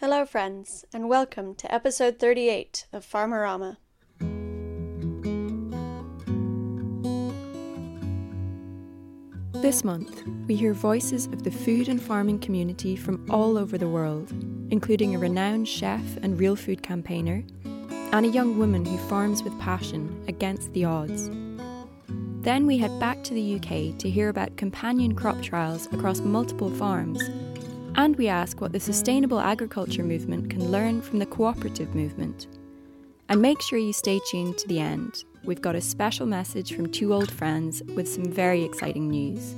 Hello, friends, and welcome to episode 38 of Farmerama. This month, we hear voices of the food and farming community from all over the world, including a renowned chef and real food campaigner, and a young woman who farms with passion against the odds. Then we head back to the UK to hear about companion crop trials across multiple farms and we ask what the sustainable agriculture movement can learn from the cooperative movement. And make sure you stay tuned to the end. We've got a special message from two old friends with some very exciting news.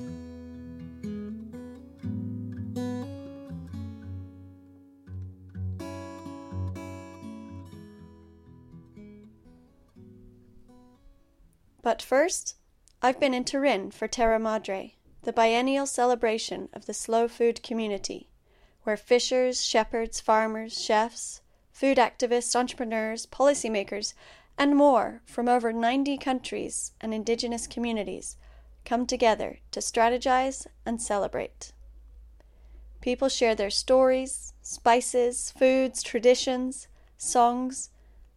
But first, I've been in Turin for Terra Madre, the biennial celebration of the slow food community, where fishers, shepherds, farmers, chefs, food activists, entrepreneurs, policymakers, and more from over 90 countries and indigenous communities come together to strategize and celebrate. People share their stories, spices, foods, traditions, songs,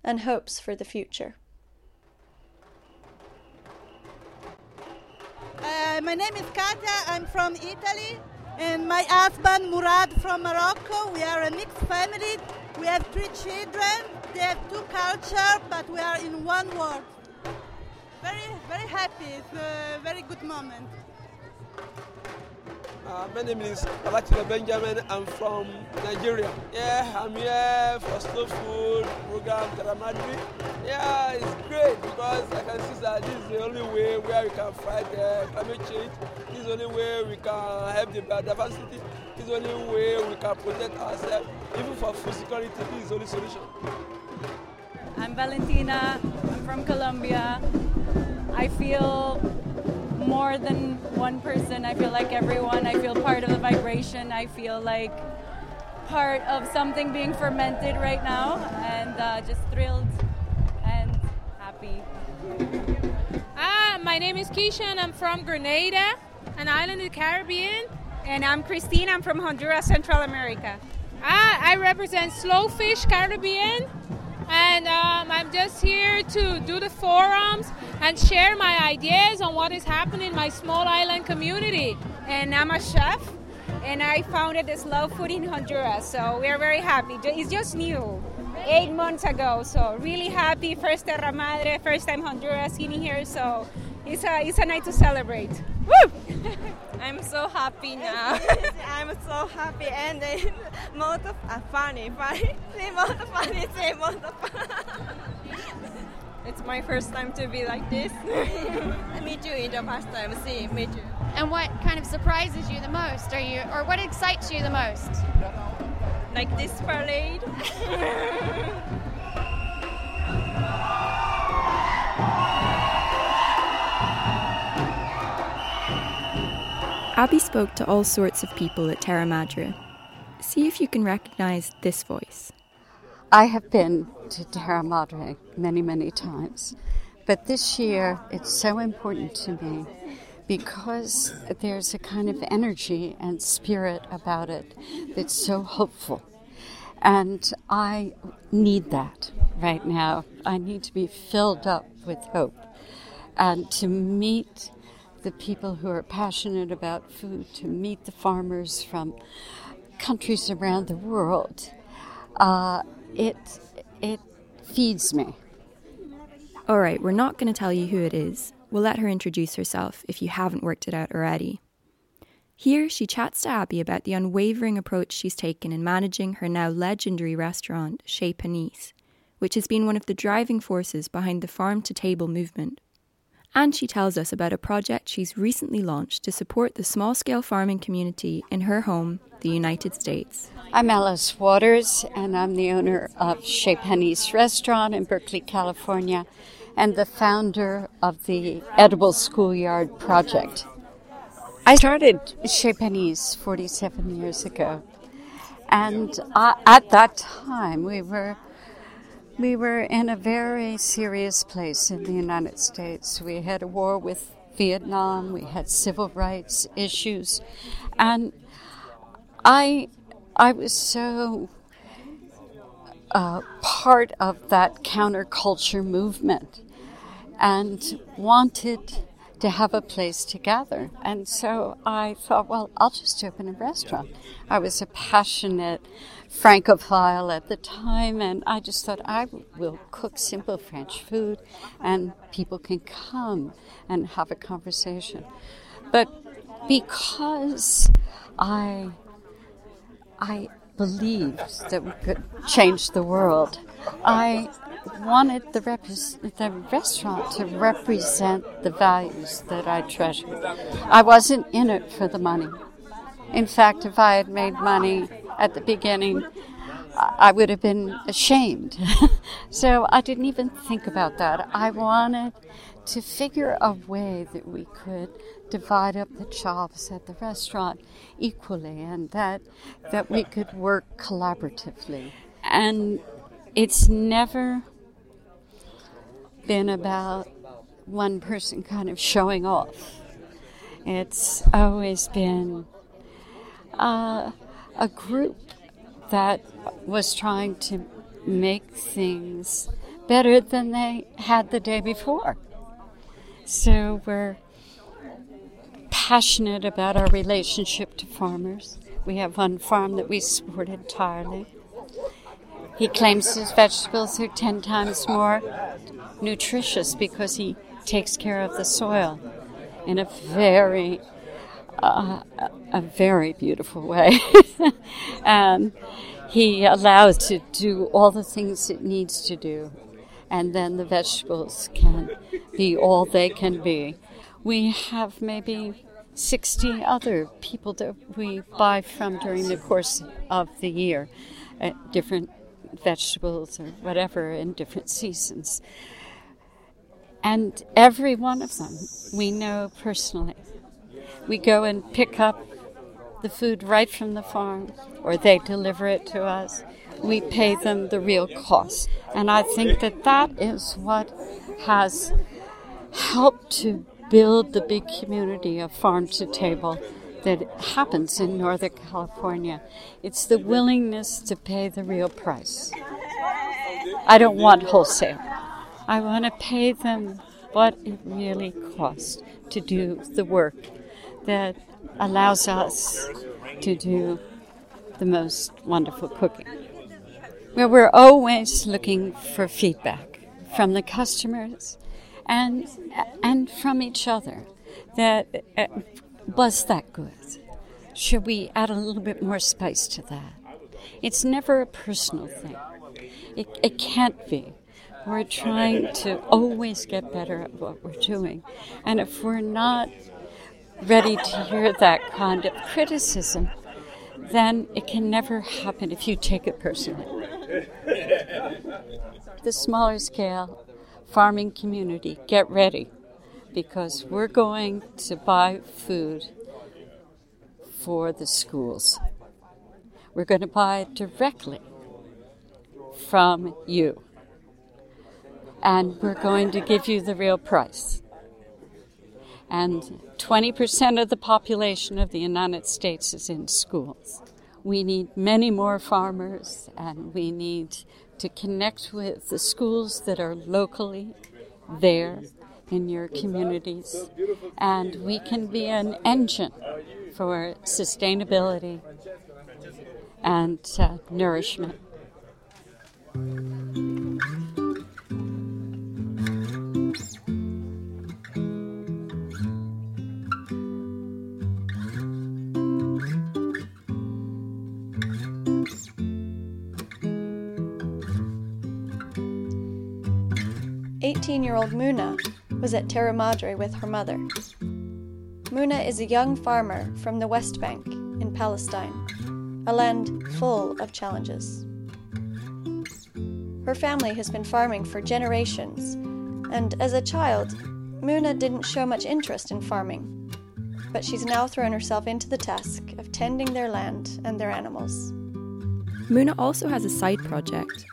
and hopes for the future. Uh, my name is Katia. I'm from Italy, and my husband Murad from Morocco. We are a mixed family. We have three children. They have two cultures, but we are in one world. Very, very happy. It's a very good moment. Uh, my name is Abatila Benjamin. I'm from Nigeria. Yeah, I'm here for Slow Food Program Terra Madre. Yeah, it's great because I can see that this is the only way where we can fight uh, climate change. This is the only way we can help the biodiversity. This is the only way we can protect ourselves. Even for food security, this is the only solution. I'm Valentina. I'm from Colombia. I feel more than one person. I feel like everyone. I feel part of the vibration. I feel like part of something being fermented right now, and uh, just thrilled and happy. Ah, my name is Keisha, and I'm from Grenada, an island in the Caribbean. And I'm Christine. I'm from Honduras, Central America. Ah, I represent Slowfish Caribbean, and um, I'm just here to do the forums and share my ideas on what is happening in my small island community. And I'm a chef, and I founded this Slow Food in Honduras. So we are very happy. It's just new, eight months ago. So really happy. First Terra Madre, first time Honduras in here. So it's a it's a night to celebrate. Woo! I'm so happy now. I'm so happy and then molto uh, funny, funny. Sì, molto funny, sì, molto funny. It's my first time to be like this. me too, in the past time. See, me too. And what kind of surprises you the most? Are you, or what excites you the most? Like this parade. Abby spoke to all sorts of people at Terra Madre. See if you can recognize this voice. I have been to Terra Madre many, many times, but this year it's so important to me because there's a kind of energy and spirit about it that's so hopeful. And I need that right now. I need to be filled up with hope and to meet the people who are passionate about food, to meet the farmers from countries around the world. Uh, it it feeds me. All right, we're not going to tell you who it is. We'll let her introduce herself if you haven't worked it out already. Here, she chats to Abby about the unwavering approach she's taken in managing her now legendary restaurant, Chez Panisse, which has been one of the driving forces behind the farm to table movement. And she tells us about a project she's recently launched to support the small scale farming community in her home, the United States. I'm Alice Waters, and I'm the owner of Chez Panisse Restaurant in Berkeley, California, and the founder of the Edible Schoolyard Project. I started Chez Panisse 47 years ago, and uh, at that time we were we were in a very serious place in the United States. We had a war with Vietnam, we had civil rights issues, and I I was so uh, part of that counterculture movement and wanted to have a place to gather. And so I thought, well, I'll just open a restaurant. I was a passionate Francophile at the time, and I just thought I will cook simple French food and people can come and have a conversation. But because I I believed that we could change the world, I wanted the, rep- the restaurant to represent the values that I treasured. I wasn't in it for the money. In fact, if I had made money at the beginning, I would have been ashamed. so I didn't even think about that. I wanted to figure a way that we could divide up the jobs at the restaurant equally and that that we could work collaboratively. And it's never been about one person kind of showing off. It's always been uh, a group that was trying to make things better than they had the day before. So we're passionate about our relationship to farmers. We have one farm that we support entirely. He claims his vegetables are 10 times more nutritious because he takes care of the soil in a very uh, a very beautiful way. and he allows to do all the things it needs to do. And then the vegetables can be all they can be. We have maybe 60 other people that we buy from during the course of the year, at different vegetables or whatever in different seasons. And every one of them we know personally. We go and pick up the food right from the farm, or they deliver it to us. We pay them the real cost. And I think that that is what has helped to build the big community of farm to table that happens in Northern California. It's the willingness to pay the real price. I don't want wholesale. I want to pay them what it really costs to do the work that allows us to do the most wonderful cooking. Well, we're always looking for feedback from the customers and and from each other. That uh, was that good. Should we add a little bit more spice to that? It's never a personal thing. It, it can't be. We're trying to always get better at what we're doing. And if we're not ready to hear that kind of criticism, then it can never happen if you take it personally. The smaller scale farming community, get ready because we're going to buy food for the schools. We're going to buy directly from you. And we're going to give you the real price. And 20% of the population of the United States is in schools. We need many more farmers, and we need to connect with the schools that are locally there in your communities. And we can be an engine for sustainability and uh, nourishment. 18 year old Muna was at Terra Madre with her mother. Muna is a young farmer from the West Bank in Palestine, a land full of challenges. Her family has been farming for generations, and as a child, Muna didn't show much interest in farming, but she's now thrown herself into the task of tending their land and their animals. Muna also has a side project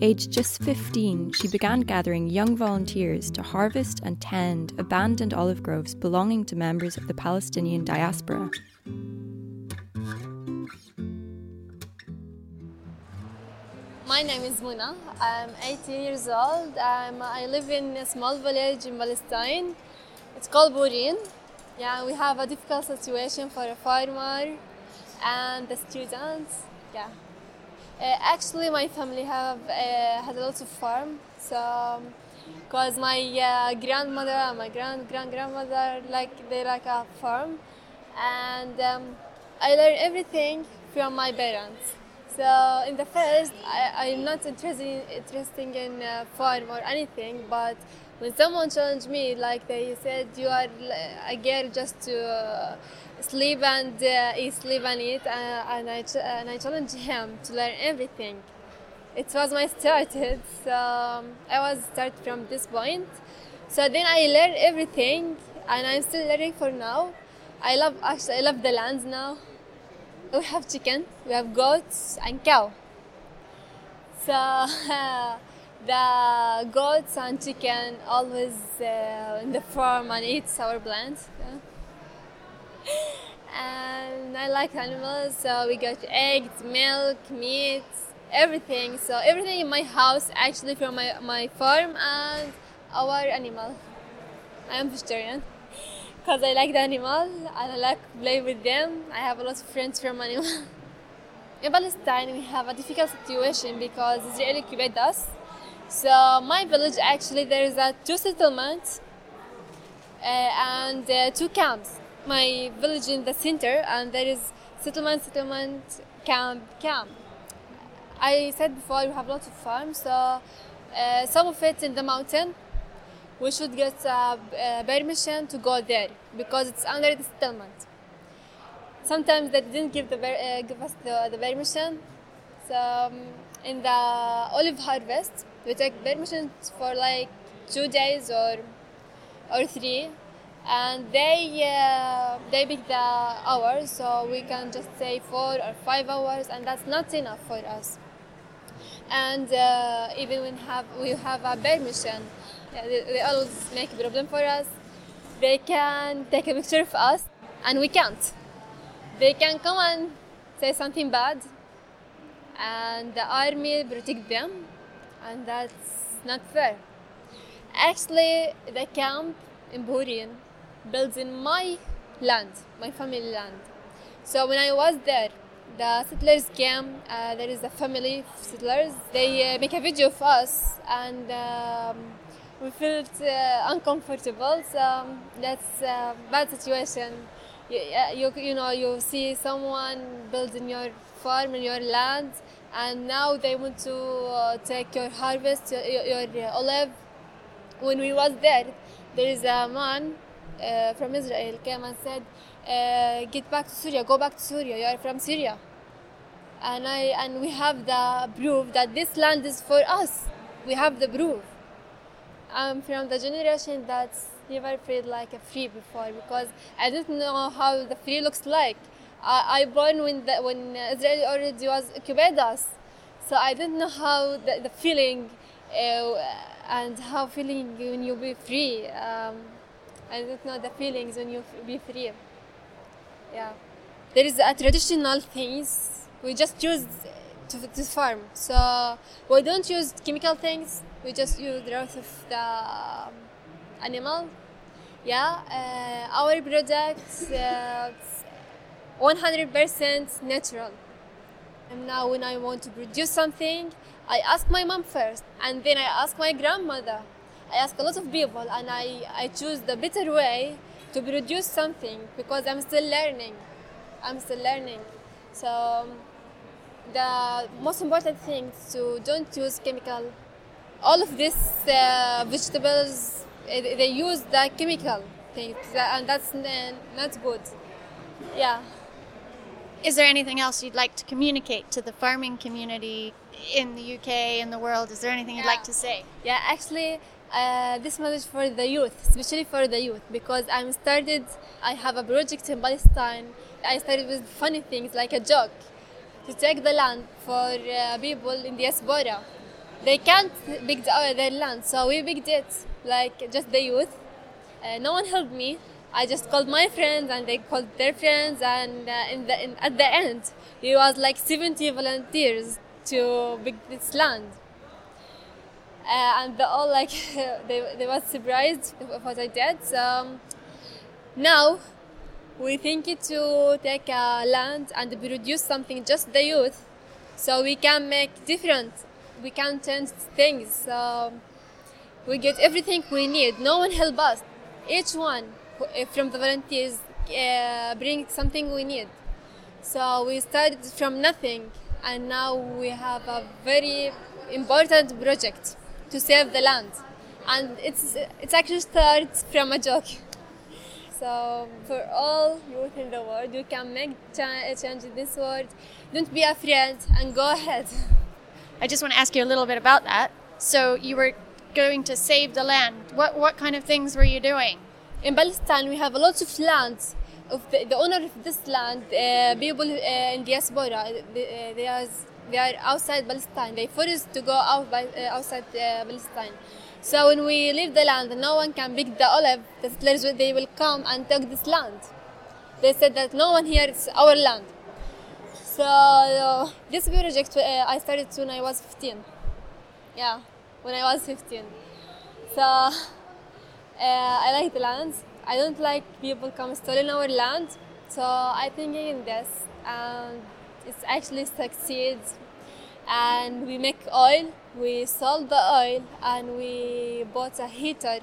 Aged just 15, she began gathering young volunteers to harvest and tend abandoned olive groves belonging to members of the Palestinian diaspora. My name is Muna. I'm 18 years old. I'm, I live in a small village in Palestine. It's called Burin. Yeah, we have a difficult situation for a farmer and the students. Yeah. Uh, actually, my family have uh, had a lot of farm. So, because my uh, grandmother and my grand grand grandmother like they like a farm, and um, I learned everything from my parents. So in the first, I, I'm not interested interested in uh, farm or anything, but when someone challenged me, like they said, you are a girl just to uh, sleep and uh, eat, sleep and eat, uh, and I ch- and I challenged him to learn everything. It was my started, so um, I was start from this point. So then I learned everything, and I'm still learning for now. I love actually I love the lands now. We have chicken, we have goats and cow. So the goats and chicken always uh, in the farm and eats our plants. Yeah. And I like animals, so we got eggs, milk, meat, everything. So everything in my house actually from my, my farm and our animal. I am vegetarian because I like the animal and I like play with them. I have a lot of friends from animal. in Palestine, we have a difficult situation because Israel occupied us. So my village actually there is a two settlements uh, and uh, two camps. My village in the center and there is settlement, settlement, camp, camp. I said before we have lots of farms, so uh, some of it in the mountain. We should get uh, permission to go there because it's under the settlement. Sometimes they didn't give the uh, give us the, the permission. So um, in the olive harvest, we take permission for like two days or or three, and they uh, they pick the hours, so we can just say four or five hours, and that's not enough for us. And uh, even when have we have a permission, they, they always make a problem for us. They can take a picture of us, and we can't. They can come and say something bad, and the army protect them, and that's not fair. Actually, the camp in Burin built in my land, my family land. So when I was there, the settlers came. Uh, there is a family of settlers. They uh, make a video of us, and um, we felt uh, uncomfortable. So um, that's a bad situation. You, you, you know you see someone building your farm in your land, and now they want to uh, take your harvest, your, your olive. When we was there, there is a man uh, from Israel came and said, uh, "Get back to Syria. Go back to Syria. You are from Syria." And I and we have the proof that this land is for us. We have the proof. I'm from the generation that's never felt like a free before because I didn't know how the free looks like. I, I born when the, when Israel already was occupied us, so I didn't know how the, the feeling uh, and how feeling when you be free. Um, I don't know the feelings when you be free. Yeah, there is a traditional things we just use to, to farm. So we don't use chemical things. We just use the growth of the um, animal. Yeah, uh, our product uh, 100% natural. And now when I want to produce something, I ask my mom first, and then I ask my grandmother. I ask a lot of people, and I, I choose the better way to produce something because I'm still learning. I'm still learning. So um, the most important thing is to don't use chemical. All of these uh, vegetables, eh, they use the chemical things, and that's not good. Yeah. Is there anything else you'd like to communicate to the farming community in the UK in the world? Is there anything you'd Yeah. like to say? Yeah, actually, uh, this message for the youth, especially for the youth, because I'm started. I have a project in Palestine. I started with funny things like a joke to take the land for uh, people in diaspora. They can't pick uh, their land, so we picked it like just the youth. Uh, no one helped me. I just called my friends and they called their friends, and uh, in the in, at the end, it was like 70 volunteers to pick this land. Uh, and they all like they, they was surprised what I did. So um, now we think to take a land and produce something just the youth, so we can make different. We can change things. So we get everything we need. No one help us. Each one uh, from the volunteers uh, bring something we need. So we started from nothing, and now we have a very important project to save the land. And it's it's actually starts from a joke. So for all youth in the world, you can make cha- change in this world. Don't be afraid and go ahead. I just want to ask you a little bit about that. So you were going to save the land. What what kind of things were you doing? In Palestine, we have a lot of land. Of the, the owner of this land, uh, people uh, in diaspora, they, uh, they, are, they are outside Palestine. They forced to go out by, uh, outside uh, Palestine. So when we leave the land, no one can pick the olive. The settlers they will come and take this land. They said that no one here is our land. So uh, this project I started when I was 15. Yeah, when I was 15. So I like the lands. I don't like people come stealing our land. So I think in this, and it's actually succeeds. And we make oil. We sold the oil, and we bought a heater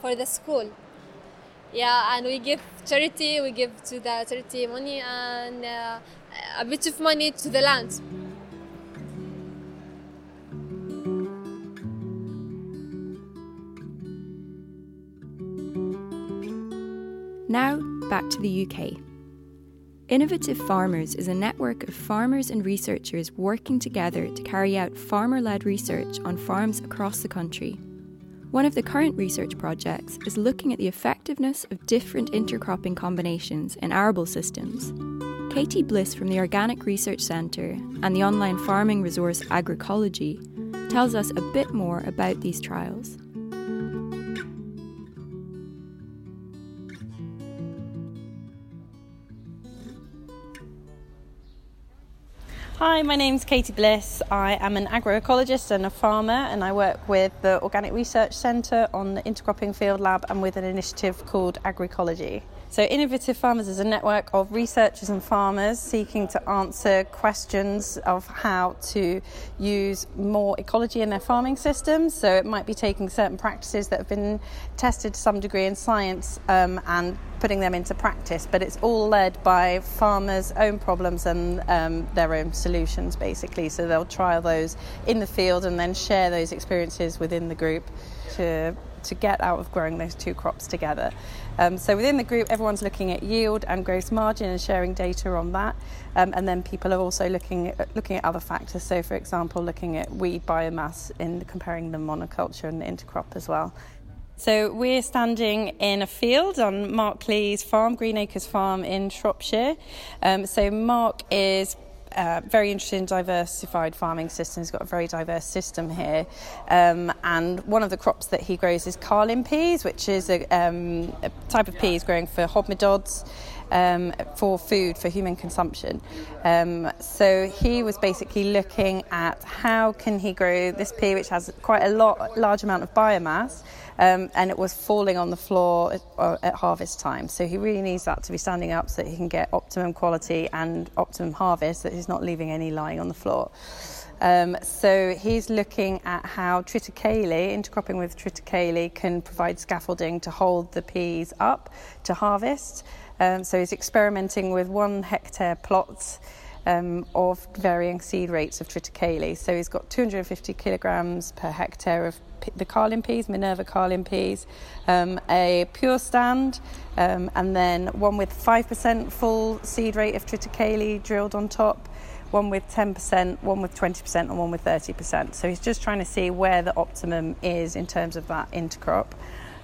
for the school. Yeah, and we give charity. We give to the charity money and uh, a bit of money to the land. Now, back to the UK. Innovative Farmers is a network of farmers and researchers working together to carry out farmer led research on farms across the country. One of the current research projects is looking at the effectiveness of different intercropping combinations in arable systems. Katie Bliss from the Organic Research Centre and the online farming resource Agricology tells us a bit more about these trials. Hi, my name's Katie Bliss. I am an agroecologist and a farmer, and I work with the Organic Research Centre on the Intercropping Field Lab and with an initiative called Agricology. So, Innovative Farmers is a network of researchers and farmers seeking to answer questions of how to use more ecology in their farming systems. So, it might be taking certain practices that have been tested to some degree in science um, and putting them into practice, but it's all led by farmers' own problems and um, their own solutions, basically. So, they'll trial those in the field and then share those experiences within the group to to get out of growing those two crops together. Um, so within the group, everyone's looking at yield and gross margin and sharing data on that. Um, and then people are also looking at, looking at other factors. So, for example, looking at weed biomass in comparing the monoculture and the intercrop as well. So we're standing in a field on Mark Lea's farm, Green Acres Farm in Shropshire. Um, so Mark is uh, very interested in diversified farming systems. He's got a very diverse system here. Um, and one of the crops that he grows is carlin peas, which is a, um, a type of peas growing for hodmedod's. Um, for food for human consumption. Um, so he was basically looking at how can he grow this pea, which has quite a lot, large amount of biomass, um, and it was falling on the floor at, uh, at, harvest time. So he really needs that to be standing up so that he can get optimum quality and optimum harvest, that he's not leaving any lying on the floor. Um, so he's looking at how triticale, intercropping with triticale, can provide scaffolding to hold the peas up to harvest. Um, so he's experimenting with one hectare plots um, of varying seed rates of triticale. So he's got 250 kilograms per hectare of the carlin peas, Minerva carlin peas, um, a pure stand, um, and then one with 5% full seed rate of triticale drilled on top. One with 10%, one with 20%, and one with 30%. So he's just trying to see where the optimum is in terms of that intercrop.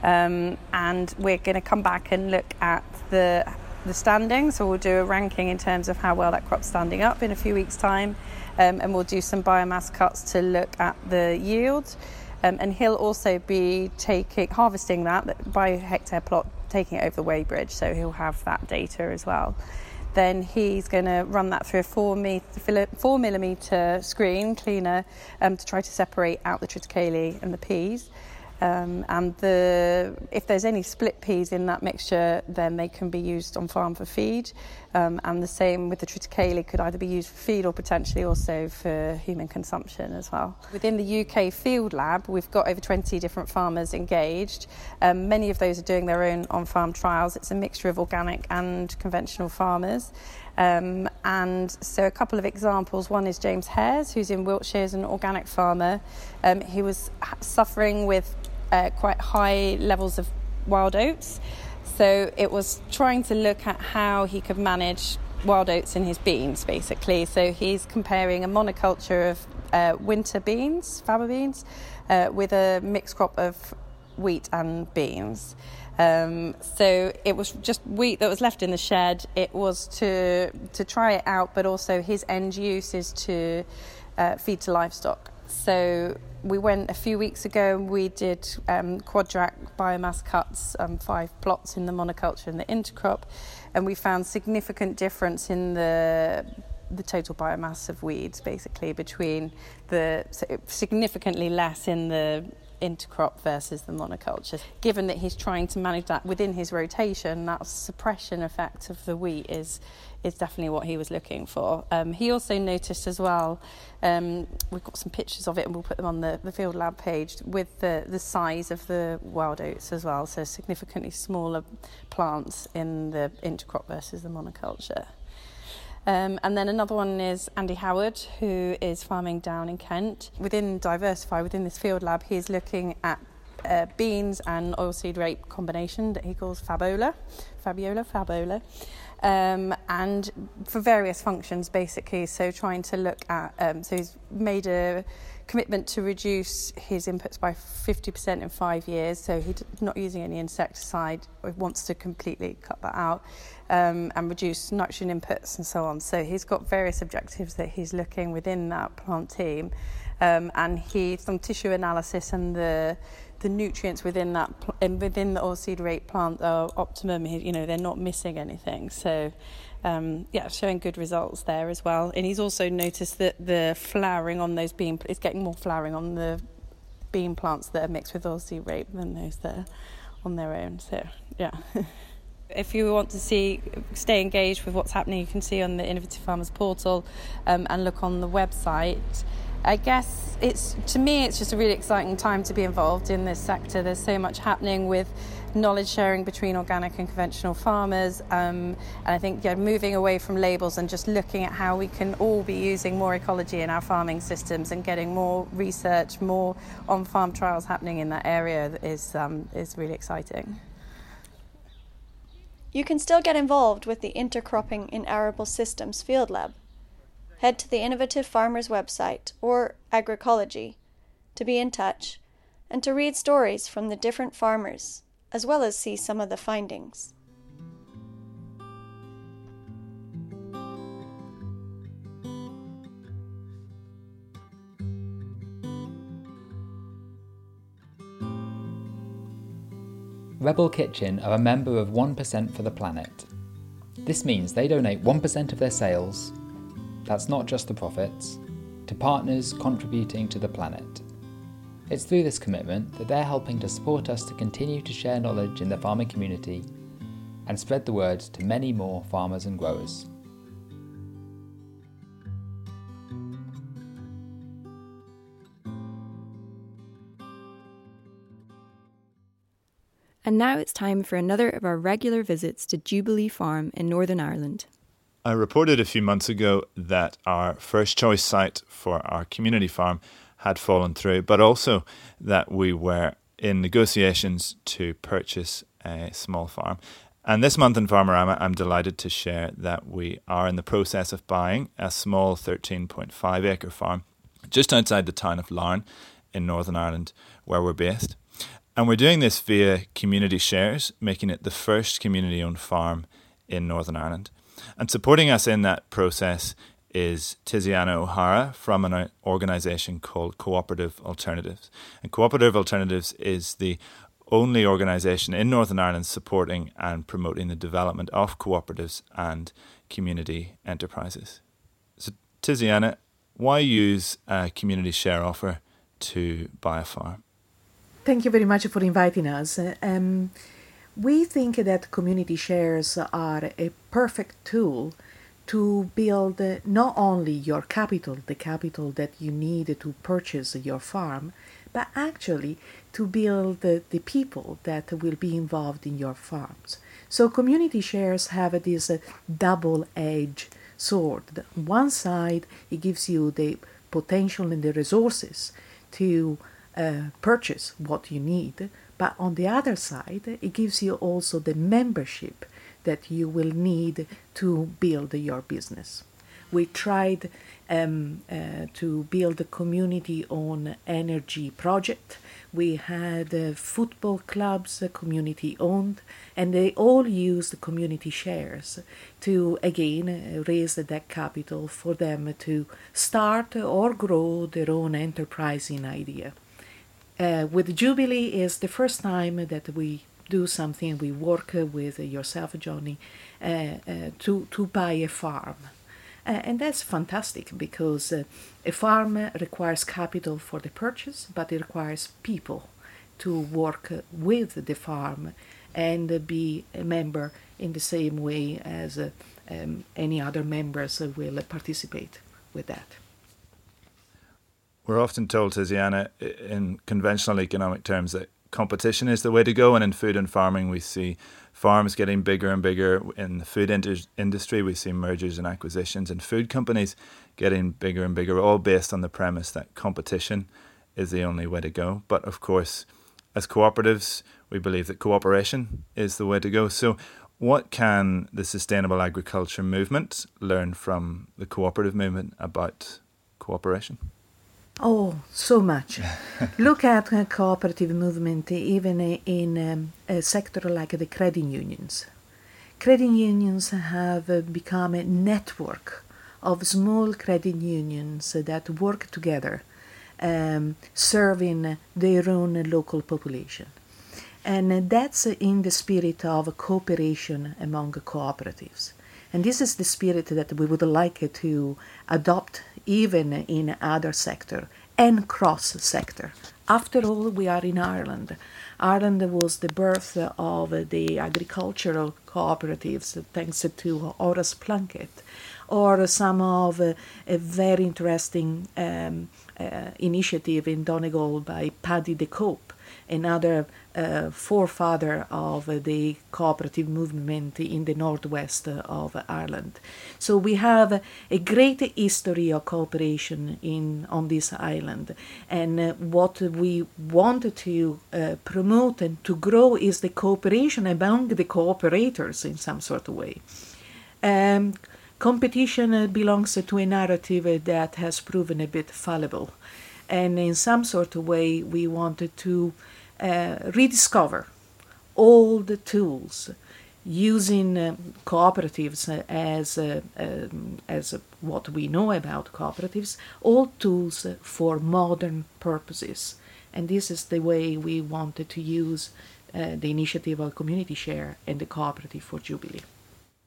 Um, and we're going to come back and look at the the standing. So we'll do a ranking in terms of how well that crop's standing up in a few weeks' time, um, and we'll do some biomass cuts to look at the yield. Um, and he'll also be taking harvesting that by hectare plot, taking it over the weighbridge. So he'll have that data as well. then he's going to run that through a four, four millimeter screen cleaner um, to try to separate out the triticale and the peas. Um, and the, if there's any split peas in that mixture, then they can be used on farm for feed. Um, and the same with the triticale could either be used for feed or potentially also for human consumption as well. Within the UK field lab, we've got over 20 different farmers engaged. Um, many of those are doing their own on farm trials. It's a mixture of organic and conventional farmers. Um, and so, a couple of examples. One is James Hares, who's in Wiltshire, is an organic farmer. Um, he was suffering with uh, quite high levels of wild oats. So, it was trying to look at how he could manage wild oats in his beans, basically. So, he's comparing a monoculture of uh, winter beans, faba beans, uh, with a mixed crop of wheat and beans. Um, so it was just wheat that was left in the shed. It was to to try it out, but also his end use is to uh, feed to livestock. So we went a few weeks ago and we did um, quadrat biomass cuts, um, five plots in the monoculture and the intercrop, and we found significant difference in the the total biomass of weeds basically between the significantly less in the intercrop versus the monoculture. Given that he's trying to manage that within his rotation, that suppression effect of the wheat is is definitely what he was looking for. Um, he also noticed as well, um, we've got some pictures of it and we'll put them on the, the field lab page, with the, the size of the wild oats as well, so significantly smaller plants in the intercrop versus the monoculture. Um, and then another one is Andy Howard, who is farming down in Kent. Within Diversify, within this field lab, he's looking at uh, beans and oilseed rape combination that he calls Fabola, Fabiola, Fabola, um, and for various functions basically. So trying to look at, um, so he's made a commitment to reduce his inputs by 50% in five years. So he's not using any insecticide, He wants to completely cut that out um, and reduce nitrogen inputs and so on. So he's got various objectives that he's looking within that plant team. Um, and he, from tissue analysis and the the nutrients within that and within the oilseed rape plant are optimum. You know, they're not missing anything. So, um, yeah, showing good results there as well. And he's also noticed that the flowering on those bean is getting more flowering on the bean plants that are mixed with oilseed rape than those that are on their own. So, yeah. if you want to see stay engaged with what's happening you can see on the innovative farmers portal um, and look on the website I guess it's to me it's just a really exciting time to be involved in this sector. There's so much happening with knowledge sharing between organic and conventional farmers, um, and I think yeah, moving away from labels and just looking at how we can all be using more ecology in our farming systems and getting more research, more on-farm trials happening in that area is um, is really exciting. You can still get involved with the Intercropping in Arable Systems Field Lab head to the Innovative Farmers website or Agricology to be in touch and to read stories from the different farmers, as well as see some of the findings. Rebel Kitchen are a member of 1% for the Planet. This means they donate 1% of their sales that's not just the profits, to partners contributing to the planet. It's through this commitment that they're helping to support us to continue to share knowledge in the farming community and spread the word to many more farmers and growers. And now it's time for another of our regular visits to Jubilee Farm in Northern Ireland. I reported a few months ago that our first choice site for our community farm had fallen through, but also that we were in negotiations to purchase a small farm. And this month in Farmerama, I'm delighted to share that we are in the process of buying a small 13.5 acre farm just outside the town of Larne in Northern Ireland, where we're based. And we're doing this via community shares, making it the first community owned farm in Northern Ireland. And supporting us in that process is Tiziana O'Hara from an organization called Cooperative Alternatives. And Cooperative Alternatives is the only organisation in Northern Ireland supporting and promoting the development of cooperatives and community enterprises. So, Tiziana, why use a community share offer to buy a farm? Thank you very much for inviting us. Um, we think that community shares are a perfect tool to build not only your capital, the capital that you need to purchase your farm, but actually to build the, people that will be involved in your farms. So community shares have this double edged sword. On one side, it gives you the potential and the resources to uh, purchase what you need, but on the other side, it gives you also the membership that you will need to build your business. We tried um, uh, to build a community on energy project. We had uh, football clubs, uh, community owned, and they all used community shares to again uh, raise that capital for them to start or grow their own enterprising idea. Uh, with Jubilee is the first time that we do something. We work with yourself, Johnny, uh, uh, to to buy a farm, uh, and that's fantastic because uh, a farm requires capital for the purchase, but it requires people to work with the farm and be a member in the same way as um, any other members will participate with that. We're often told, Tiziana, in conventional economic terms, that competition is the way to go. And in food and farming, we see farms getting bigger and bigger. In the food inter- industry, we see mergers and acquisitions, and food companies getting bigger and bigger, all based on the premise that competition is the only way to go. But of course, as cooperatives, we believe that cooperation is the way to go. So, what can the sustainable agriculture movement learn from the cooperative movement about cooperation? Oh, so much. Look at the cooperative movement even in um, a sector like the credit unions. Credit unions have become a network of small credit unions that work together, um, serving their own local population. And that's in the spirit of cooperation among cooperatives. And this is the spirit that we would like to adopt even in other sector and cross sector. After all, we are in Ireland. Ireland was the birth of the agricultural cooperatives thanks to Horace Plunkett, or some of a, a very interesting um, uh, initiative in Donegal by Paddy the Cope, another uh, forefather of uh, the cooperative movement in the northwest of Ireland. So we have a great history of cooperation in on this island, and uh, what we want to uh, promote and to grow is the cooperation among the cooperators in some sort of way. Um, competition belongs to a narrative that has proven a bit fallible, and in some sort of way we wanted to uh, rediscover all the tools using uh, cooperatives as uh, um, as what we know about cooperatives, all tools for modern purposes, and this is the way we wanted to use uh, the initiative of community share and the cooperative for Jubilee.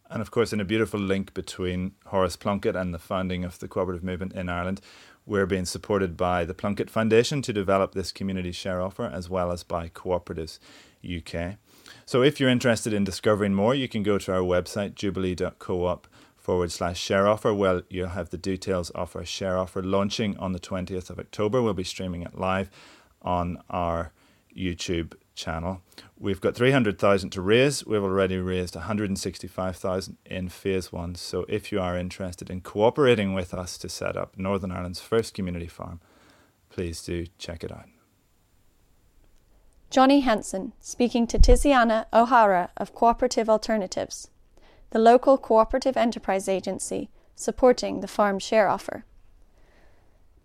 And of course, in a beautiful link between Horace Plunkett and the founding of the cooperative movement in Ireland, we're being supported by the Plunkett Foundation to develop this community share offer, as well as by Cooperatives UK. So if you're interested in discovering more, you can go to our website, jubilee.coop forward slash share offer. Well, you'll have the details of our share offer launching on the 20th of October. We'll be streaming it live on our YouTube channel. We've got 300,000 to raise. We've already raised 165,000 in phase one. So if you are interested in cooperating with us to set up Northern Ireland's first community farm, please do check it out. Johnny Henson speaking to Tiziana O'Hara of Cooperative Alternatives, the local cooperative enterprise agency supporting the farm share offer.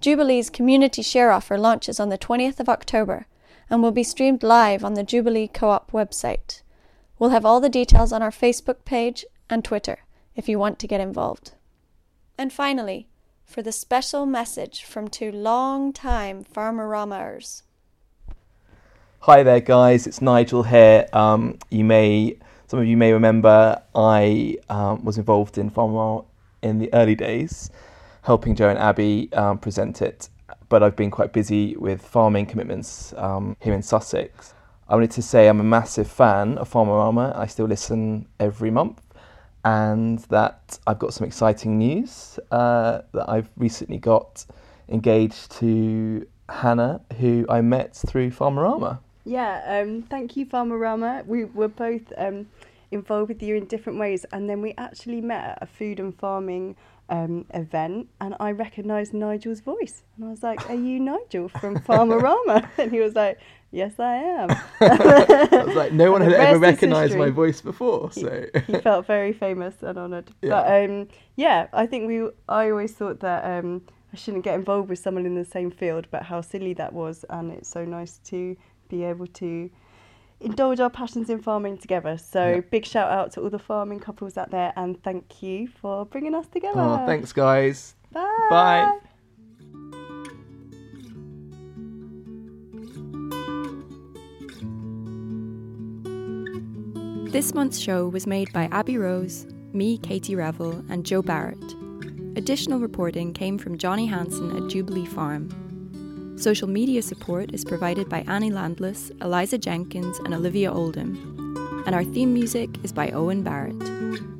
Jubilee's community share offer launches on the 20th of October and will be streamed live on the Jubilee Co op website. We'll have all the details on our Facebook page and Twitter if you want to get involved. And finally, for the special message from two long-time Farmeramers. Hi there, guys. It's Nigel here. Um, you may some of you may remember I um, was involved in Farmer in the early days, helping Joe and Abby um, present it. But I've been quite busy with farming commitments um, here in Sussex. I wanted to say I'm a massive fan of Farmerama. I still listen every month, and that I've got some exciting news uh, that I've recently got engaged to Hannah, who I met through Farmerama. Yeah, um, thank you, Farmerama. We were both um, involved with you in different ways, and then we actually met at a food and farming um, event, and I recognised Nigel's voice, and I was like, "Are you Nigel from Farmerama?" and he was like, "Yes, I am." I was like, no one had ever recognised my voice before, so he, he felt very famous and honoured. Yeah. But um, yeah, I think we. I always thought that um, I shouldn't get involved with someone in the same field, but how silly that was, and it's so nice to be able to indulge our passions in farming together. So Yeah. big shout out to all the farming couples out there, and thank you for bringing us together. Oh, thanks, guys. Bye. Bye. This month's show was made by Abby Rose, me, Katie Revell, and Jo Barrett. Additional reporting came from Johnny Hansen at Jubilee Farm. Social media support is provided by Annie Landless, Eliza Jenkins, and Olivia Oldham. And our theme music is by Owen Barrett.